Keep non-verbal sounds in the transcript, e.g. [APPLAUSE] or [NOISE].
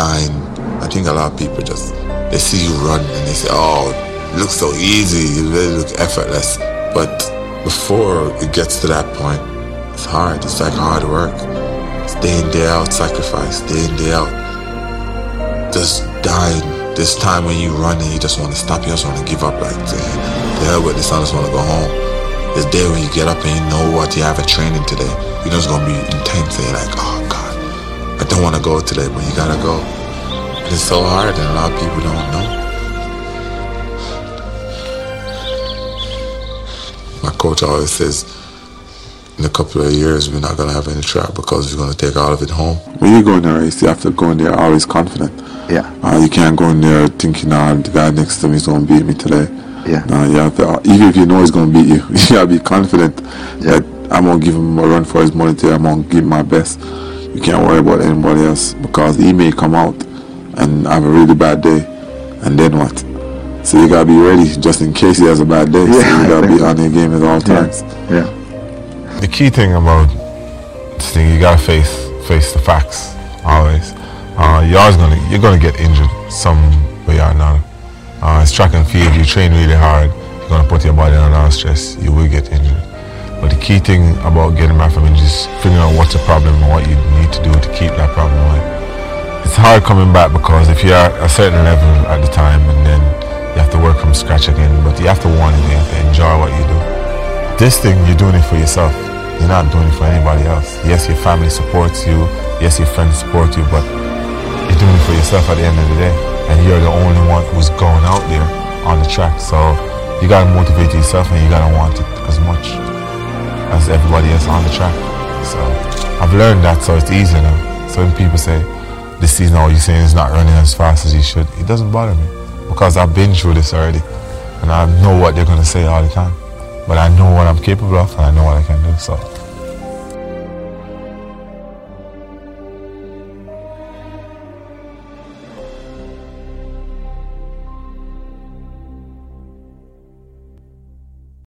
dying. I think a lot of people just they see you run and they say, "Oh, it looks so easy. It really look effortless." But before it gets to that point, it's hard. It's like hard work. It's day in day out sacrifice. Day in day out, just dying. This time when you run and you just want to stop, you just want to give up. Like, the hell with this, I just want to go home. This day when you get up and you know what you have a training today, you're just gonna be intense and you're like, oh I don't want to go today, but you gotta go. And it's so hard, and a lot of people don't know. My coach always says, in a couple of years, we're not gonna have any track because we're gonna take all of it home. When you go in a race, you have to go in there always confident. Yeah. Uh, you can't go in there thinking, "Ah, the guy next to me is gonna beat me today." Yeah. No, you have to, even if you know he's gonna beat you, [LAUGHS] you gotta be confident that I'm gonna give him a run for his money today. I'm gonna give him my best. You can't worry about anybody else because he may come out and have a really bad day, and then what? So you gotta be ready just in case he has a bad day. so you gotta be on your game at all times. Yeah. The key thing about this thing, you gotta face face the facts always. Uh, you're always gonna you're gonna get injured some way or another. Uh, it's track and field. You train really hard. You're gonna put your body under a lot of stress. You will get injured. But the key thing about getting back from injury is figuring out what's the problem and what you need to do to keep that problem away. It's hard coming back because if you're at a certain level at the time and then you have to work from scratch again, but you have to want it, you have to enjoy what you do. This thing, you're doing it for yourself. You're not doing it for anybody else. Yes, your family supports you. Yes, your friends support you, but you're doing it for yourself at the end of the day. And you're the only one who's going out there on the track. So you gotta motivate yourself and you gotta want it as much as everybody else on the track. So I've learned that, so it's easier now. So when people say this season, oh, you're saying it's not running as fast as you should, it doesn't bother me because I've been through this already, and I know what they're gonna say all the time. But I know what I'm capable of, and I know what I can do. So